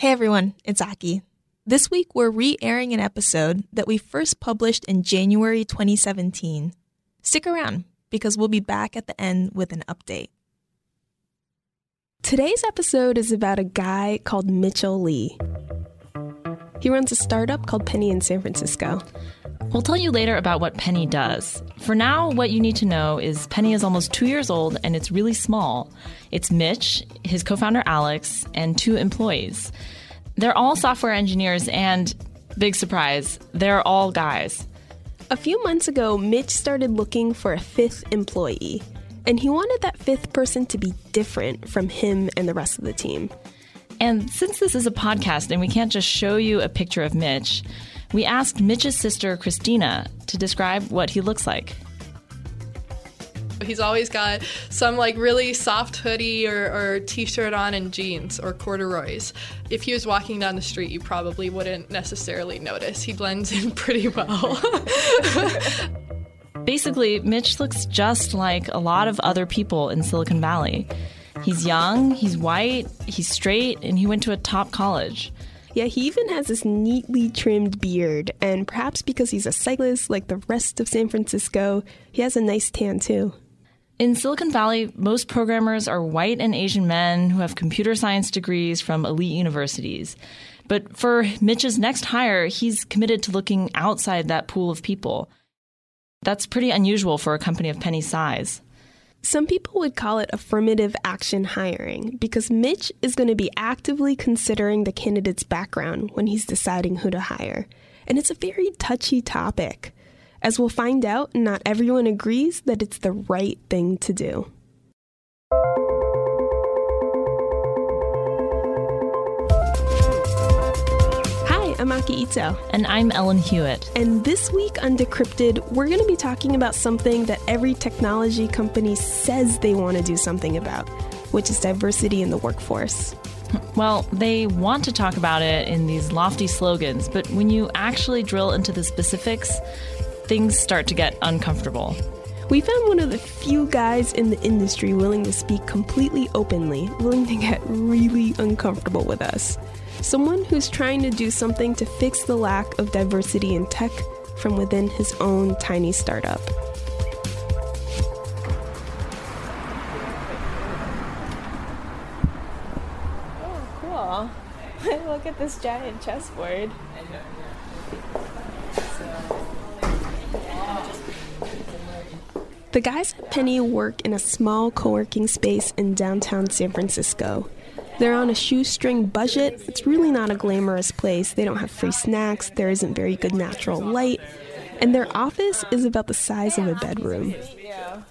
Hey everyone, it's Aki. This week we're re airing an episode that we first published in January 2017. Stick around because we'll be back at the end with an update. Today's episode is about a guy called Mitchell Lee. He runs a startup called Penny in San Francisco. We'll tell you later about what Penny does. For now, what you need to know is Penny is almost two years old and it's really small. It's Mitch, his co founder Alex, and two employees. They're all software engineers, and big surprise, they're all guys. A few months ago, Mitch started looking for a fifth employee, and he wanted that fifth person to be different from him and the rest of the team. And since this is a podcast and we can't just show you a picture of Mitch, we asked Mitch's sister, Christina, to describe what he looks like. He's always got some like really soft hoodie or, or t shirt on and jeans or corduroys. If he was walking down the street, you probably wouldn't necessarily notice. He blends in pretty well. Basically, Mitch looks just like a lot of other people in Silicon Valley. He's young, he's white, he's straight, and he went to a top college. Yeah, he even has this neatly trimmed beard, and perhaps because he's a cyclist like the rest of San Francisco, he has a nice tan too. In Silicon Valley, most programmers are white and Asian men who have computer science degrees from elite universities. But for Mitch's next hire, he's committed to looking outside that pool of people. That's pretty unusual for a company of Penny's size. Some people would call it affirmative action hiring because Mitch is going to be actively considering the candidate's background when he's deciding who to hire. And it's a very touchy topic. As we'll find out, not everyone agrees that it's the right thing to do. Hi, I'm Aki Ito. And I'm Ellen Huet. And this week on Decrypted, we're going to be talking about something that every technology company says they want to do something about, which is diversity in the workforce. Well, they want to talk about it in these lofty slogans, but when you actually drill into the specifics, things start to get uncomfortable. We found one of the few guys in the industry willing to speak completely openly, willing to get really uncomfortable with us. Someone who's trying to do something to fix the lack of diversity in tech from within his own tiny startup. Oh, cool. Look at this giant chessboard. The guys at Penny work in a small co working space in downtown San Francisco. They're on a shoestring budget. It's really not a glamorous place. They don't have free snacks, there isn't very good natural light, and their office is about the size of a bedroom.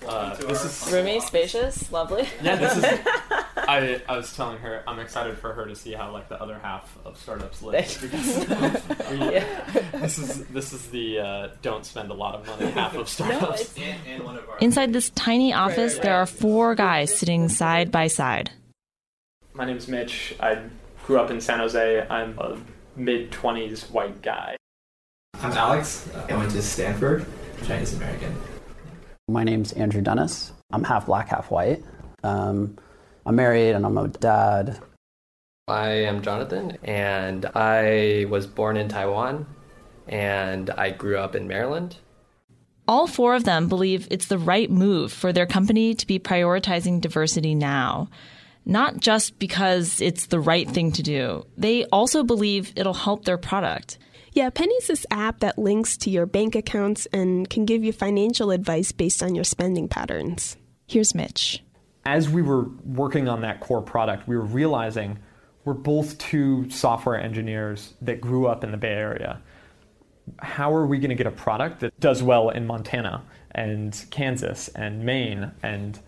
Uh, this is Roomy, spacious, lovely. yeah. This is. I, I was telling her I'm excited for her to see how like the other half of startups live because we, this is this is the uh, don't spend a lot of money half of startups. Inside this tiny office, there are four guys sitting side by side. My name's Mitch. I grew up in San Jose. I'm a mid 20s white guy. I'm Alex. I went to Stanford, Chinese American. My name's Andrew Dennis. I'm half black, half white. Um, I'm married and I'm a dad. I am Jonathan, and I was born in Taiwan, and I grew up in Maryland. All four of them believe it's the right move for their company to be prioritizing diversity now. Not just because it's the right thing to do, they also believe it'll help their product. Yeah, Penny's this app that links to your bank accounts and can give you financial advice based on your spending patterns. Here's Mitch. As we were working on that core product, we were realizing we're both two software engineers that grew up in the Bay Area how are we going to get a product that does well in Montana and Kansas and Maine? And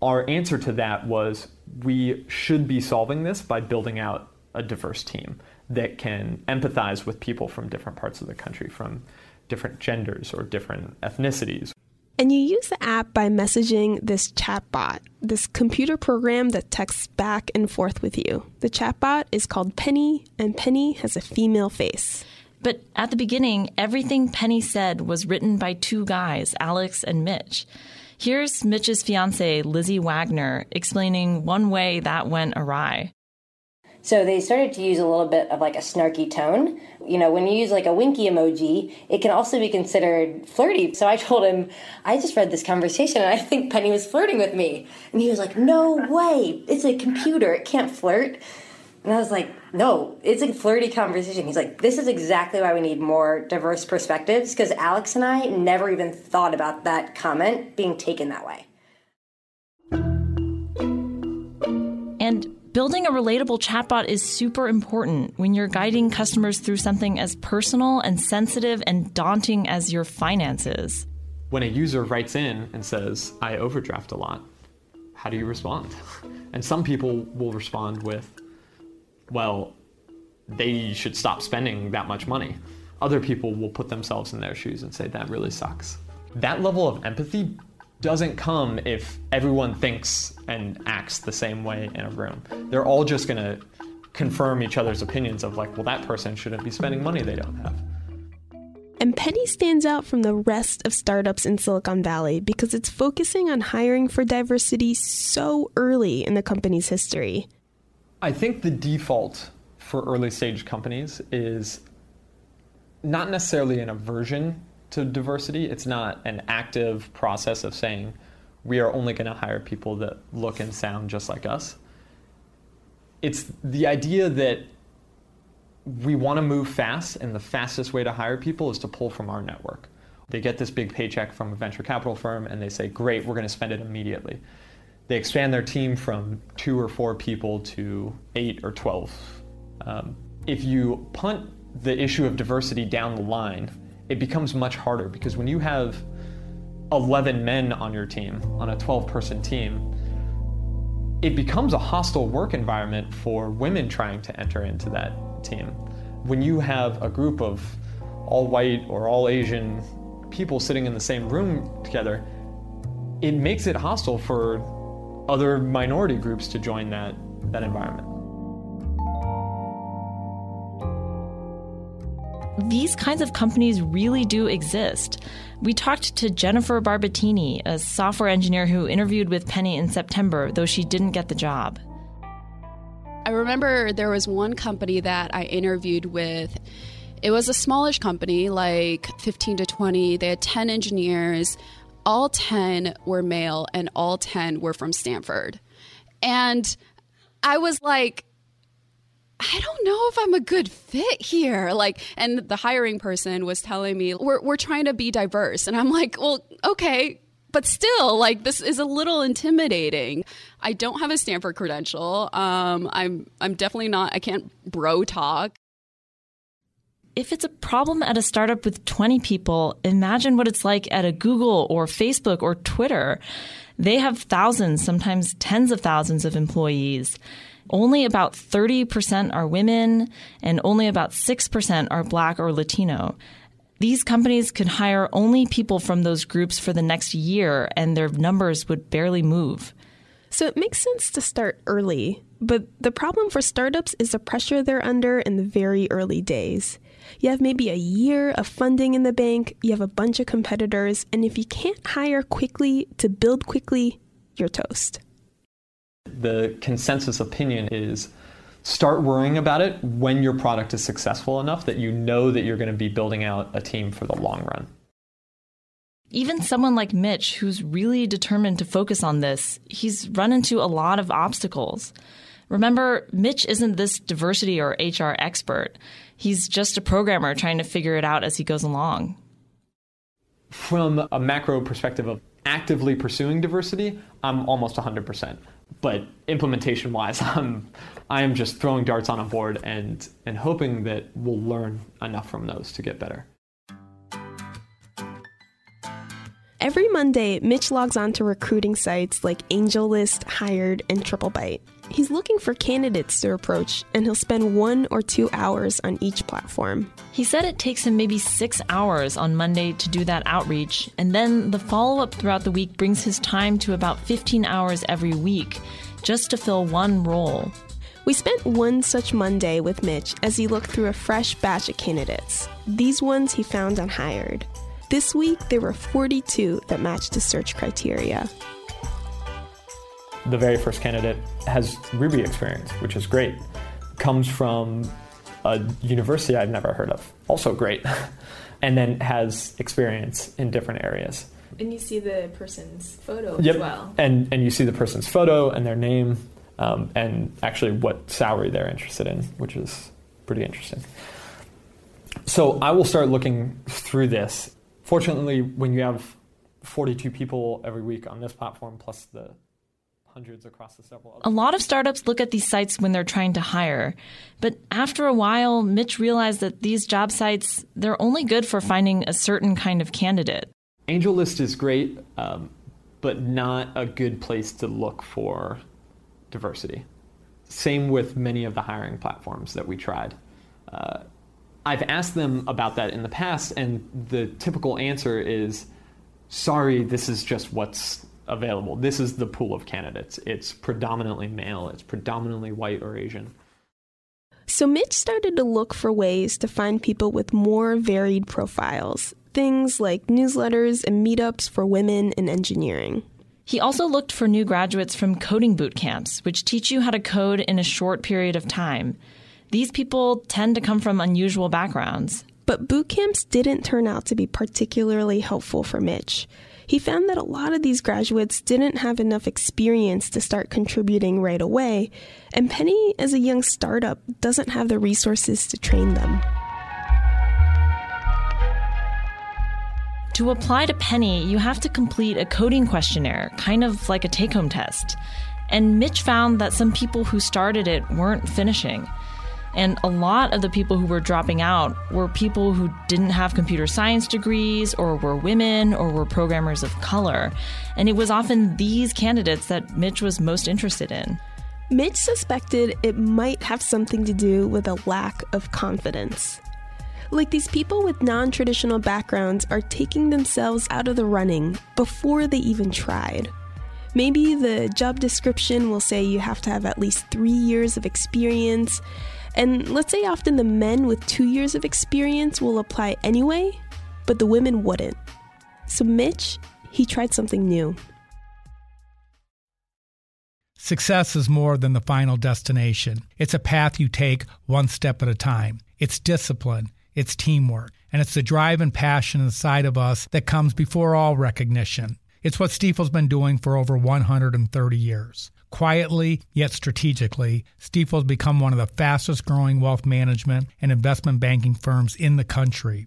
our answer to that was we should be solving this by building out a diverse team that can empathize with people from different parts of the country, from different genders or different ethnicities. And you use the app by messaging this chatbot, this computer program that texts back and forth with you. The chatbot is called Penny, and Penny has a female face. But at the beginning, everything Penny said was written by two guys, Alex and Mitch. Here's Mitch's fiance, Lizzie Wagner, explaining one way that went awry. So they started to use a little bit of like a snarky tone. You know, when you use like a winky emoji, it can also be considered flirty. So I told him, I just read this conversation and I think Penny was flirting with me. And he was like, No way. It's a computer. It can't flirt. And I was like, no, it's a flirty conversation. He's like, this is exactly why we need more diverse perspectives because Alex and I never even thought about that comment being taken that way. And building a relatable chatbot is super important when you're guiding customers through something as personal and sensitive and daunting as your finances. When a user writes in and says, I overdraft a lot, how do you respond? And some people will respond with, well, they should stop spending that much money. Other people will put themselves in their shoes and say, that really sucks. That level of empathy doesn't come if everyone thinks and acts the same way in a room. They're all just gonna confirm each other's opinions of, like, well, that person shouldn't be spending money they don't have. And Penny stands out from the rest of startups in Silicon Valley because it's focusing on hiring for diversity so early in the company's history. I think the default for early stage companies is not necessarily an aversion to diversity. It's not an active process of saying we are only going to hire people that look and sound just like us. It's the idea that we want to move fast, and the fastest way to hire people is to pull from our network. They get this big paycheck from a venture capital firm, and they say, Great, we're going to spend it immediately they expand their team from two or four people to eight or 12. Um, if you punt the issue of diversity down the line, it becomes much harder because when you have 11 men on your team, on a 12 person team, it becomes a hostile work environment for women trying to enter into that team. When you have a group of all white or all Asian people sitting in the same room together, it makes it hostile for other minority groups to join that, that environment. These kinds of companies really do exist. We talked to Jennifer Barbatini, a software engineer who interviewed with Penny in September, though she didn't get the job. I remember there was one company that I interviewed with. It was a smallish company, like 15 to 20. They had 10 engineers all 10 were male and all 10 were from Stanford. And I was like, I don't know if I'm a good fit here. Like, and the hiring person was telling me, we're, we're trying to be diverse. And I'm like, well, okay, but still, like, this is a little intimidating. I don't have a Stanford credential. Um, I'm, I'm definitely not, I can't bro talk if it's a problem at a startup with 20 people, imagine what it's like at a Google or Facebook or Twitter. They have thousands, sometimes tens of thousands of employees. Only about 30% are women, and only about 6% are black or Latino. These companies could hire only people from those groups for the next year, and their numbers would barely move. So it makes sense to start early. But the problem for startups is the pressure they're under in the very early days. You have maybe a year of funding in the bank, you have a bunch of competitors, and if you can't hire quickly to build quickly, you're toast. The consensus opinion is start worrying about it when your product is successful enough that you know that you're going to be building out a team for the long run. even someone like Mitch, who's really determined to focus on this, he's run into a lot of obstacles. Remember, Mitch isn't this diversity or HR expert. He's just a programmer trying to figure it out as he goes along. From a macro perspective of actively pursuing diversity, I'm almost 100%. But implementation wise, I'm I am just throwing darts on a board and and hoping that we'll learn enough from those to get better. Every Monday, Mitch logs on to recruiting sites like AngelList, Hired, and TripleByte. He's looking for candidates to approach, and he'll spend one or two hours on each platform. He said it takes him maybe six hours on Monday to do that outreach, and then the follow up throughout the week brings his time to about 15 hours every week just to fill one role. We spent one such Monday with Mitch as he looked through a fresh batch of candidates. These ones he found on Hired. This week, there were 42 that matched the search criteria. The very first candidate has Ruby experience, which is great. Comes from a university I've never heard of, also great. and then has experience in different areas. And you see the person's photo yep. as well. And, and you see the person's photo and their name um, and actually what salary they're interested in, which is pretty interesting. So I will start looking through this Fortunately, when you have 42 people every week on this platform, plus the hundreds across the several others. A lot of startups look at these sites when they're trying to hire. But after a while, Mitch realized that these job sites, they're only good for finding a certain kind of candidate. AngelList is great, um, but not a good place to look for diversity. Same with many of the hiring platforms that we tried. Uh, I've asked them about that in the past, and the typical answer is sorry, this is just what's available. This is the pool of candidates. It's predominantly male, it's predominantly white or Asian. So Mitch started to look for ways to find people with more varied profiles, things like newsletters and meetups for women in engineering. He also looked for new graduates from coding boot camps, which teach you how to code in a short period of time. These people tend to come from unusual backgrounds. But boot camps didn't turn out to be particularly helpful for Mitch. He found that a lot of these graduates didn't have enough experience to start contributing right away, and Penny, as a young startup, doesn't have the resources to train them. To apply to Penny, you have to complete a coding questionnaire, kind of like a take home test. And Mitch found that some people who started it weren't finishing. And a lot of the people who were dropping out were people who didn't have computer science degrees, or were women, or were programmers of color. And it was often these candidates that Mitch was most interested in. Mitch suspected it might have something to do with a lack of confidence. Like these people with non traditional backgrounds are taking themselves out of the running before they even tried. Maybe the job description will say you have to have at least three years of experience, and let's say often the men with two years of experience will apply anyway, but the women wouldn't. So Mitch, he tried something new. Success is more than the final destination. It's a path you take one step at a time. It's discipline, it's teamwork, and it's the drive and passion inside of us that comes before all recognition. It's what Stifel's been doing for over 130 years. Quietly, yet strategically, Stifel has become one of the fastest growing wealth management and investment banking firms in the country.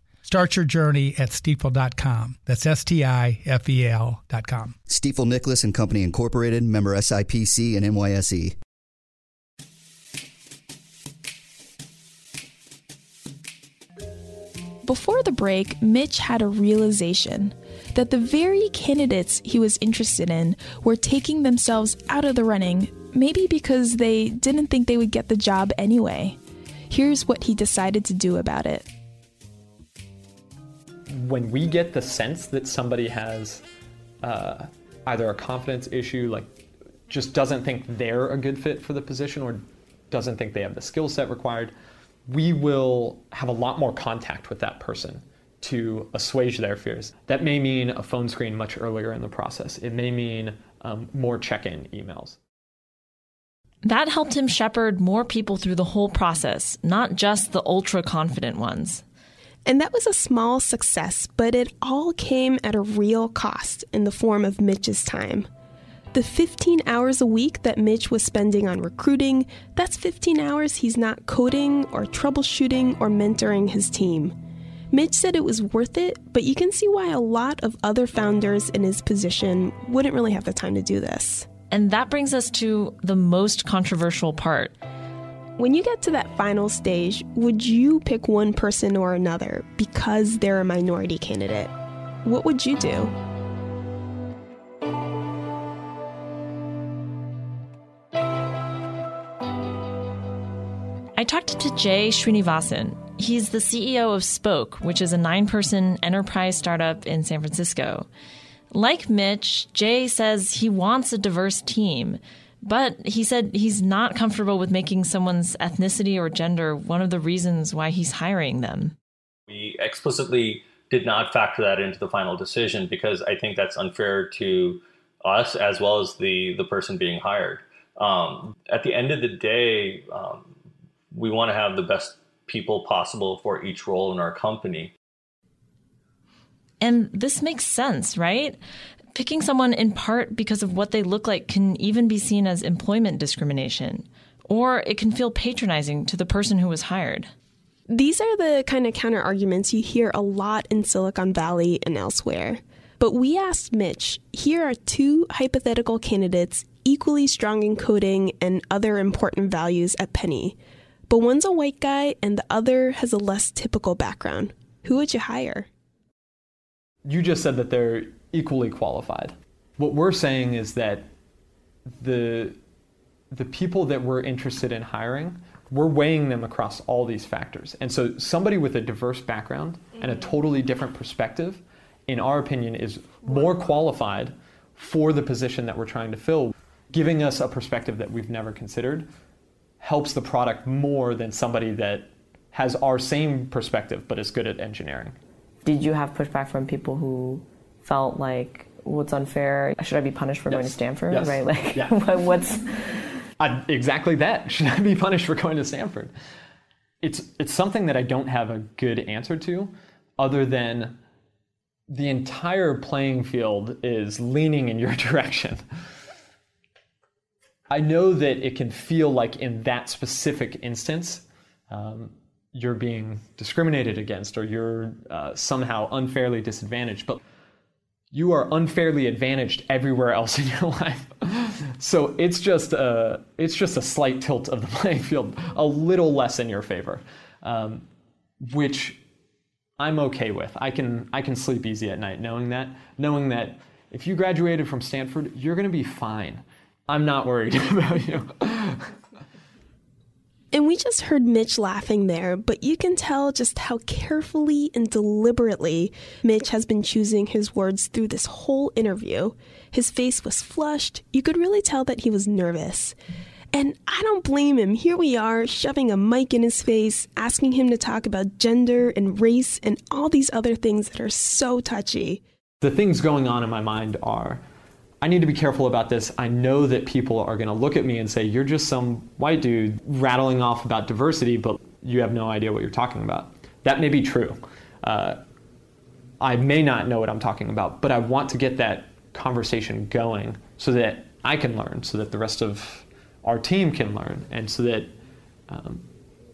Start your journey at stifel.com. That's S T I F E L.com. Stifel Nicolaus and Company Incorporated, member SIPC and NYSE. Before the break, Mitch had a realization that the very candidates he was interested in were taking themselves out of the running, maybe because they didn't think they would get the job anyway. Here's what he decided to do about it. When we get the sense that somebody has uh, either a confidence issue, like just doesn't think they're a good fit for the position or doesn't think they have the skill set required, we will have a lot more contact with that person to assuage their fears. That may mean a phone screen much earlier in the process. It may mean um, more check in emails. That helped him shepherd more people through the whole process, not just the ultra confident ones. And that was a small success, but it all came at a real cost in the form of Mitch's time. The 15 hours a week that Mitch was spending on recruiting, that's 15 hours he's not coding or troubleshooting or mentoring his team. Mitch said it was worth it, but you can see why a lot of other founders in his position wouldn't really have the time to do this. And that brings us to the most controversial part. When you get to that final stage, would you pick one person or another because they're a minority candidate? What would you do? I talked to Jay Srinivasan. He's the CEO of Spoke, which is a nine person enterprise startup in San Francisco. Like Mitch, Jay says he wants a diverse team, but he said he's not comfortable with making someone's ethnicity or gender one of the reasons why he's hiring them. We explicitly did not factor that into the final decision because I think that's unfair to us as well as the, the person being hired. Um, at the end of the day, um, we want to have the best people possible for each role in our company. And this makes sense, right? Picking someone in part because of what they look like can even be seen as employment discrimination, or it can feel patronizing to the person who was hired. These are the kind of counter arguments you hear a lot in Silicon Valley and elsewhere. But we asked Mitch here are two hypothetical candidates equally strong in coding and other important values at Penny but one's a white guy and the other has a less typical background. Who would you hire? You just said that they're equally qualified. What we're saying is that the the people that we're interested in hiring, we're weighing them across all these factors. And so somebody with a diverse background and a mm-hmm. totally different perspective, in our opinion, is more qualified for the position that we're trying to fill, giving us a perspective that we've never considered helps the product more than somebody that has our same perspective but is good at engineering. Did you have pushback from people who felt like what's unfair? Should I be punished for yes. going to Stanford? Yes. Right? Like yeah. what's uh, exactly that? Should I be punished for going to Stanford? It's it's something that I don't have a good answer to, other than the entire playing field is leaning in your direction. I know that it can feel like in that specific instance, um, you're being discriminated against or you're uh, somehow unfairly disadvantaged, but you are unfairly advantaged everywhere else in your life. so it's just a, it's just a slight tilt of the playing field, a little less in your favor, um, which I'm okay with. I can I can sleep easy at night knowing that, knowing that if you graduated from Stanford, you're going to be fine. I'm not worried about you. And we just heard Mitch laughing there, but you can tell just how carefully and deliberately Mitch has been choosing his words through this whole interview. His face was flushed. You could really tell that he was nervous. And I don't blame him. Here we are, shoving a mic in his face, asking him to talk about gender and race and all these other things that are so touchy. The things going on in my mind are I need to be careful about this. I know that people are going to look at me and say, You're just some white dude rattling off about diversity, but you have no idea what you're talking about. That may be true. Uh, I may not know what I'm talking about, but I want to get that conversation going so that I can learn, so that the rest of our team can learn, and so that um,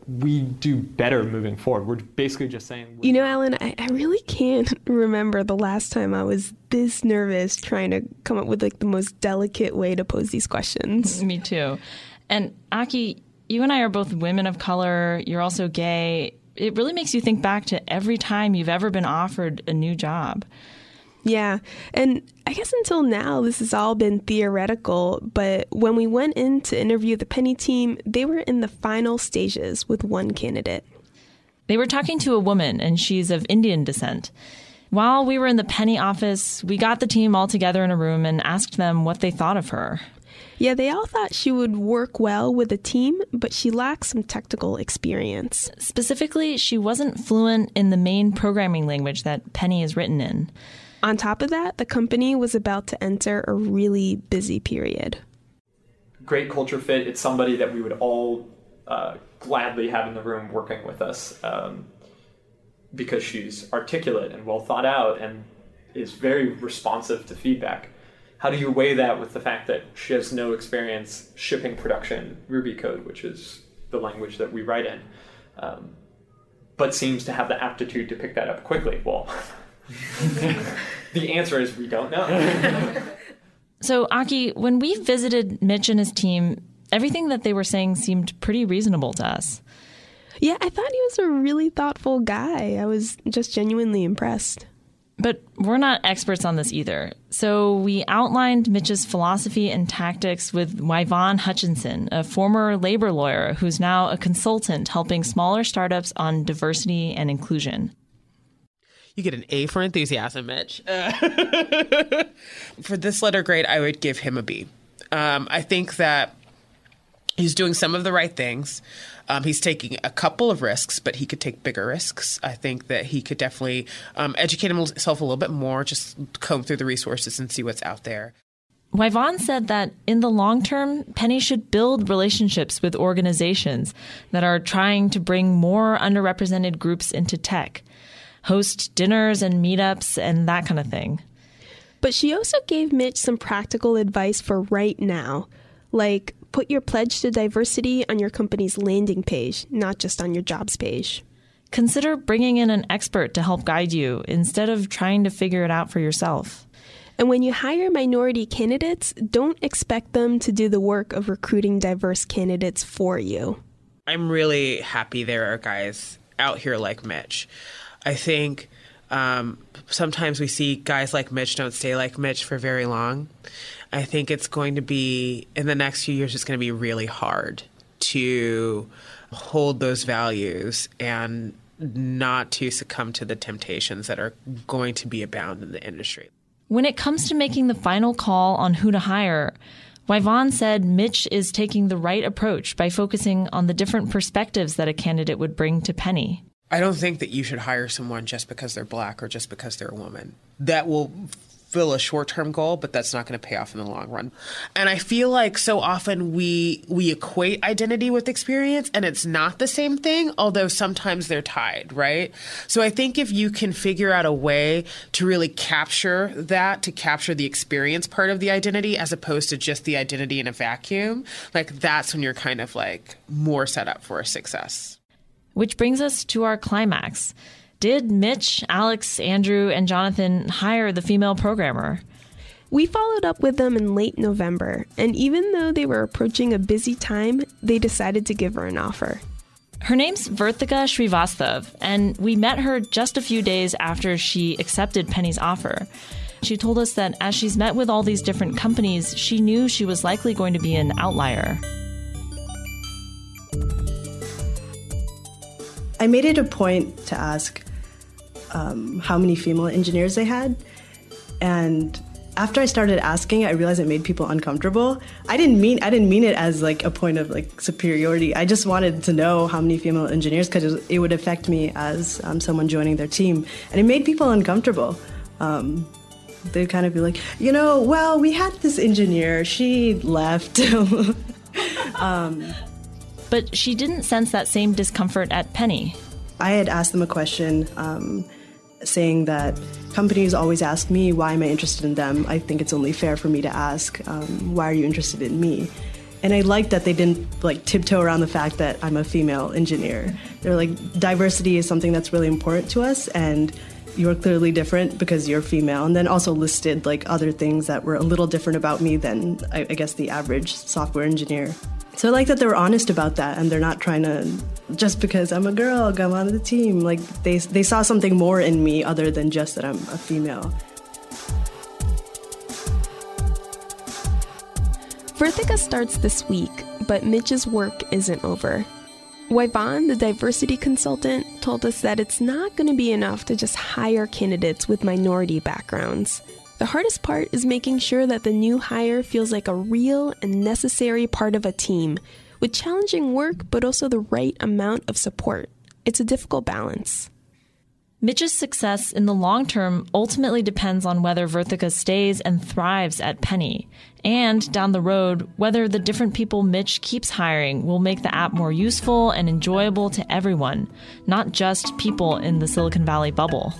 we do better moving forward. We're basically just saying. You know, Ellen, I, I, really can't remember the last time I was this nervous trying to come up with like the most delicate way to pose these questions. Me too. And Aki, you and I are both women of color. You're also gay. It really makes you think back to every time you've ever been offered a new job. Yeah. And I guess until now, this has all been theoretical. But when we went in to interview the Penny team, they were in the final stages with one candidate. They were talking to a woman, and she's of Indian descent. While we were in the Penny office, we got the team all together in a room and asked them what they thought of her. Yeah, they all thought she would work well with a team, but she lacks some technical experience. Specifically, she wasn't fluent in the main programming language that Penny is written in. On top of that, the company was about to enter a really busy period. Great culture fit. It's somebody that we would all uh, gladly have in the room working with us um, because she's articulate and well thought out and is very responsive to feedback. How do you weigh that with the fact that she has no experience shipping production Ruby code, which is the language that we write in, um, but seems to have the aptitude to pick that up quickly? Well, the answer is we don't know. so, Aki, when we visited Mitch and his team, everything that they were saying seemed pretty reasonable to us. Yeah, I thought he was a really thoughtful guy. I was just genuinely impressed. But we're not experts on this either. So we outlined Mitch's philosophy and tactics with Yvonne Hutchinson, a former labor lawyer who's now a consultant helping smaller startups on diversity and inclusion. You get an A for enthusiasm, Mitch. Uh, for this letter grade, I would give him a B. Um, I think that he's doing some of the right things. Um, he's taking a couple of risks, but he could take bigger risks. I think that he could definitely um, educate himself a little bit more, just comb through the resources and see what's out there. Yvonne said that in the long term, Penny should build relationships with organizations that are trying to bring more underrepresented groups into tech, host dinners and meetups and that kind of thing. But she also gave Mitch some practical advice for right now, like put your pledge to diversity on your company's landing page, not just on your jobs page. Consider bringing in an expert to help guide you instead of trying to figure it out for yourself. And when you hire minority candidates, don't expect them to do the work of recruiting diverse candidates for you. I'm really happy there are guys out here like Mitch. I think um, sometimes we see guys like Mitch don't stay like Mitch for very long. I think it's going to be in the next few years. It's going to be really hard to hold those values and not to succumb to the temptations that are going to be abound in the industry. When it comes to making the final call on who to hire, Yvonne said Mitch is taking the right approach by focusing on the different perspectives that a candidate would bring to Penny. I don't think that you should hire someone just because they're black or just because they're a woman. That will fill a short-term goal, but that's not going to pay off in the long run. And I feel like so often we we equate identity with experience and it's not the same thing, although sometimes they're tied, right? So I think if you can figure out a way to really capture that, to capture the experience part of the identity as opposed to just the identity in a vacuum, like that's when you're kind of like more set up for success. Which brings us to our climax. Did Mitch, Alex, Andrew, and Jonathan hire the female programmer? We followed up with them in late November, and even though they were approaching a busy time, they decided to give her an offer. Her name's Vertika Srivastav, and we met her just a few days after she accepted Penny's offer. She told us that as she's met with all these different companies, she knew she was likely going to be an outlier. I made it a point to ask um, how many female engineers they had. And after I started asking, I realized it made people uncomfortable. I didn't mean I didn't mean it as like a point of like superiority. I just wanted to know how many female engineers because it, would affect me as um, someone joining their team, and it made people uncomfortable. Um, they'd kind of be like, you know, well, we had this engineer, she left. Um, but she didn't sense that same discomfort at Penny. I had asked them a question um, saying that companies always ask me why am I interested in them. I think it's only fair for me to ask um, why are you interested in me. And I liked that they didn't like tiptoe around the fact that I'm a female engineer. They're like diversity is something that's really important to us, and you're clearly different because you're female. And then also listed like other things that were a little different about me than I, I guess the average software engineer. So I like that they were honest about that and they're not trying to just because I'm a girl come on the team. Like they they saw something more in me other than just that I'm a female. Vertika starts this week, but Mitch's work isn't over. Yvonne, the diversity consultant, told us that it's not going to be enough to just hire candidates with minority backgrounds. The hardest part is making sure that the new hire feels like a real and necessary part of a team with challenging work but also the right amount of support. It's a difficult balance. Mitch's success in the long term ultimately depends on whether Vertika stays and thrives at Penny. And down the road, whether the different people Mitch keeps hiring will make the app more useful and enjoyable to everyone, not just people in the Silicon Valley bubble.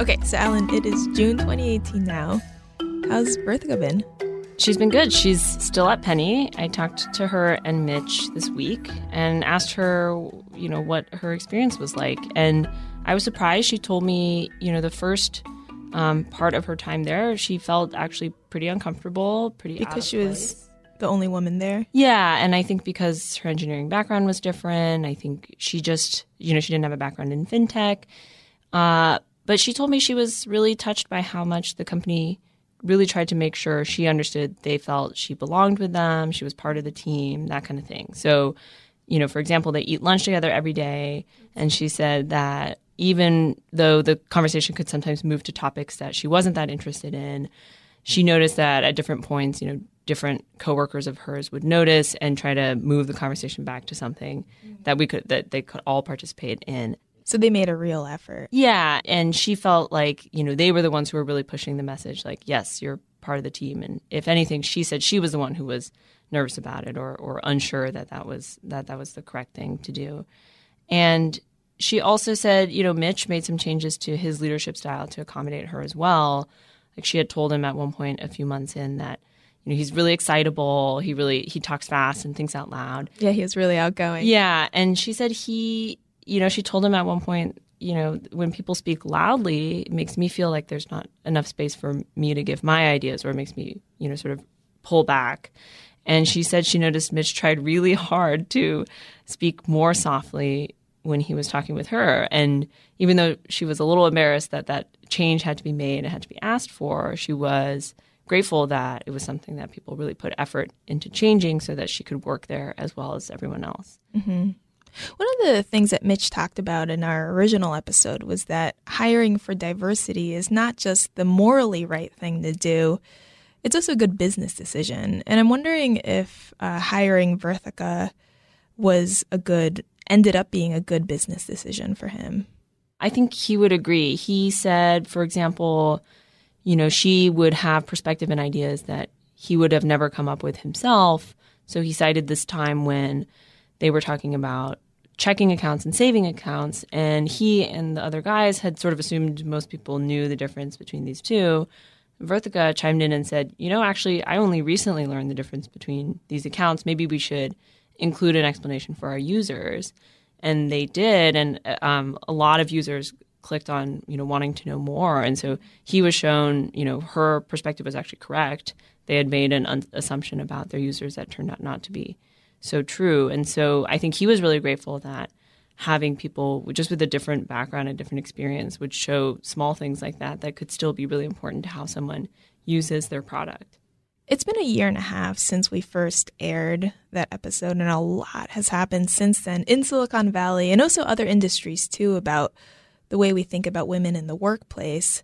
Okay, so Ellen, it is June 2018 now. How's Vertika been? She's been good. She's still at Penny. I talked to her and Mitch this week and asked her, you know, what her experience was like. And I was surprised. She told me, you know, the first um, part of her time there, she felt actually pretty uncomfortable, pretty because she was the only woman there. Yeah, and I think because her engineering background was different, I think she just, you know, she didn't have a background in fintech. Uh, but she told me she was really touched by how much the company really tried to make sure she understood they felt she belonged with them, she was part of the team, that kind of thing. So, you know, for example, they eat lunch together every day. And she said that even though the conversation could sometimes move to topics that she wasn't that interested in, she noticed that at different points, you know, different coworkers of hers would notice and try to move the conversation back to something mm-hmm. that we could that they could all participate in. So they made a real effort. Yeah, and she felt like, you know, they were the ones who were really pushing the message like, yes, you're part of the team and if anything, she said she was the one who was nervous about it or or unsure that that was that that was the correct thing to do. And she also said, you know, Mitch made some changes to his leadership style to accommodate her as well. Like she had told him at one point a few months in that you know, he's really excitable. He really he talks fast and thinks out loud. Yeah, he was really outgoing. Yeah, and she said he you know, she told him at one point, you know, when people speak loudly, it makes me feel like there's not enough space for me to give my ideas, or it makes me, you know, sort of pull back. And she said she noticed Mitch tried really hard to speak more softly when he was talking with her. And even though she was a little embarrassed that that change had to be made and had to be asked for, she was grateful that it was something that people really put effort into changing so that she could work there as well as everyone else. Mm-hmm. One of the things that Mitch talked about in our original episode was that hiring for diversity is not just the morally right thing to do, it's also a good business decision. And I'm wondering if uh, hiring Vertika was a good, ended up being a good business decision for him. I think he would agree. He said, for example, you know, she would have perspective and ideas that he would have never come up with himself. So he cited this time when they were talking about checking accounts and saving accounts. And he and the other guys had sort of assumed most people knew the difference between these two. Vertika chimed in and said, You know, actually, I only recently learned the difference between these accounts. Maybe we should include an explanation for our users. And they did. And um, a lot of users clicked on, you know, wanting to know more. And so he was shown, you know, her perspective was actually correct. They had made an un- assumption about their users that turned out not to be so true. And so I think he was really grateful that having people just with a different background and different experience would show small things like that that could still be really important to how someone uses their product. It's been a year and a half since we first aired that episode, and a lot has happened since then in Silicon Valley and also other industries too about the way we think about women in the workplace.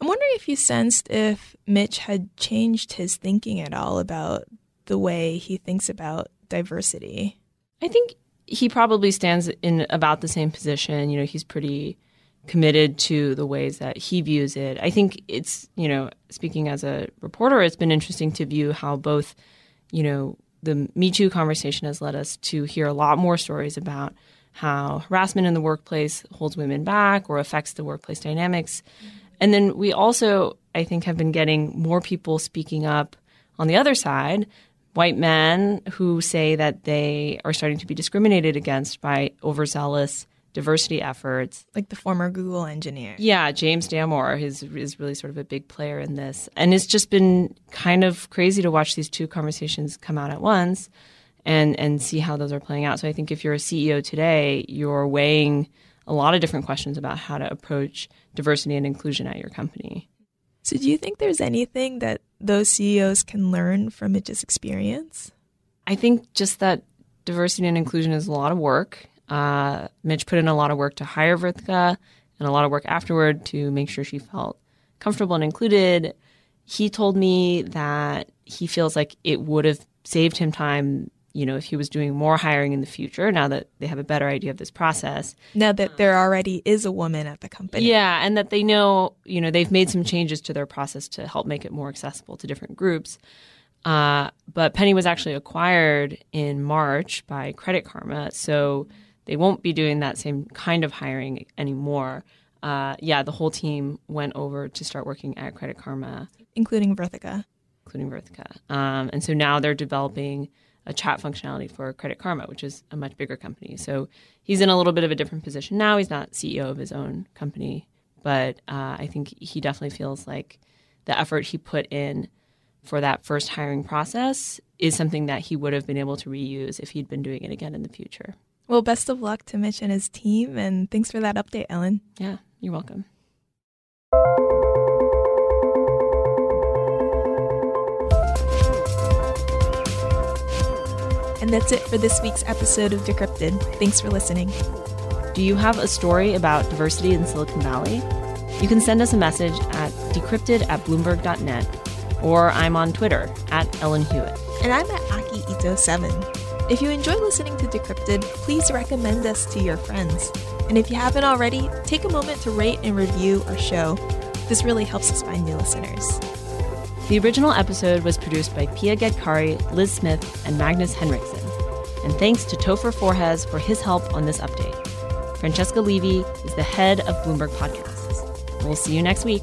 I'm wondering if you sensed if Mitch had changed his thinking at all about the way he thinks about diversity? I think he probably stands in about the same position. You know, he's pretty committed to the ways that he views it. I think it's, you know, speaking as a reporter, it's been interesting to view how both, you know, the Me Too conversation has led us to hear a lot more stories about how harassment in the workplace holds women back or affects the workplace dynamics. And then we also, I think, have been getting more people speaking up on the other side white men who say that they are starting to be discriminated against by overzealous diversity efforts. Like the former Google engineer. Yeah, James Damore is, is really sort of a big player in this. And it's just been kind of crazy to watch these two conversations come out at once. and and see how those are playing out. So I think if you're a CEO today, you're weighing a lot of different questions about how to approach diversity and inclusion at your company. So do you think there's anything that those CEOs can learn from Mitch's experience? I think just that diversity and inclusion is a lot of work. Uh, Mitch put in a lot of work to hire Vertika and a lot of work afterward to make sure she felt comfortable and included. He told me that he feels like it would have saved him time you know, if he was doing more hiring in the future, now that they have a better idea of this process. Now that there already is a woman at the company. Yeah, and that they know, you know, they've made some changes to their process to help make it more accessible to different groups. Uh, but Penny was actually acquired in March by Credit Karma, so they won't be doing that same kind of hiring anymore. Uh, yeah, the whole team went over to start working at Credit Karma, including Vertika. Including Vertika. Um, and so now they're developing a chat functionality for Credit Karma, which is a much bigger company. So he's in a little bit of a different position now. He's not CEO of his own company, but uh, I think he definitely feels like the effort he put in for that first hiring process is something that he would have been able to reuse if he'd been doing it again in the future. Well, best of luck to Mitch and his team, and thanks for that update, Ellen. Yeah, you're welcome. And that's it for this week's episode of Decrypted. Thanks for listening. Do you have a story about diversity in Silicon Valley? You can send us a message at decrypted at bloomberg.net, or I'm on Twitter at Ellen Huet. And I'm at Aki Ito7. If you enjoy listening to Decrypted, please recommend us to your friends. And if you haven't already, take a moment to rate and review our show. This really helps us find new listeners. The original episode was produced by Pia Gadkari, Liz Smith, and Magnus Henriksson. And thanks to Topher Forhecz for his help on this update. Francesca Levy is the head of Bloomberg Podcasts. We'll see you next week.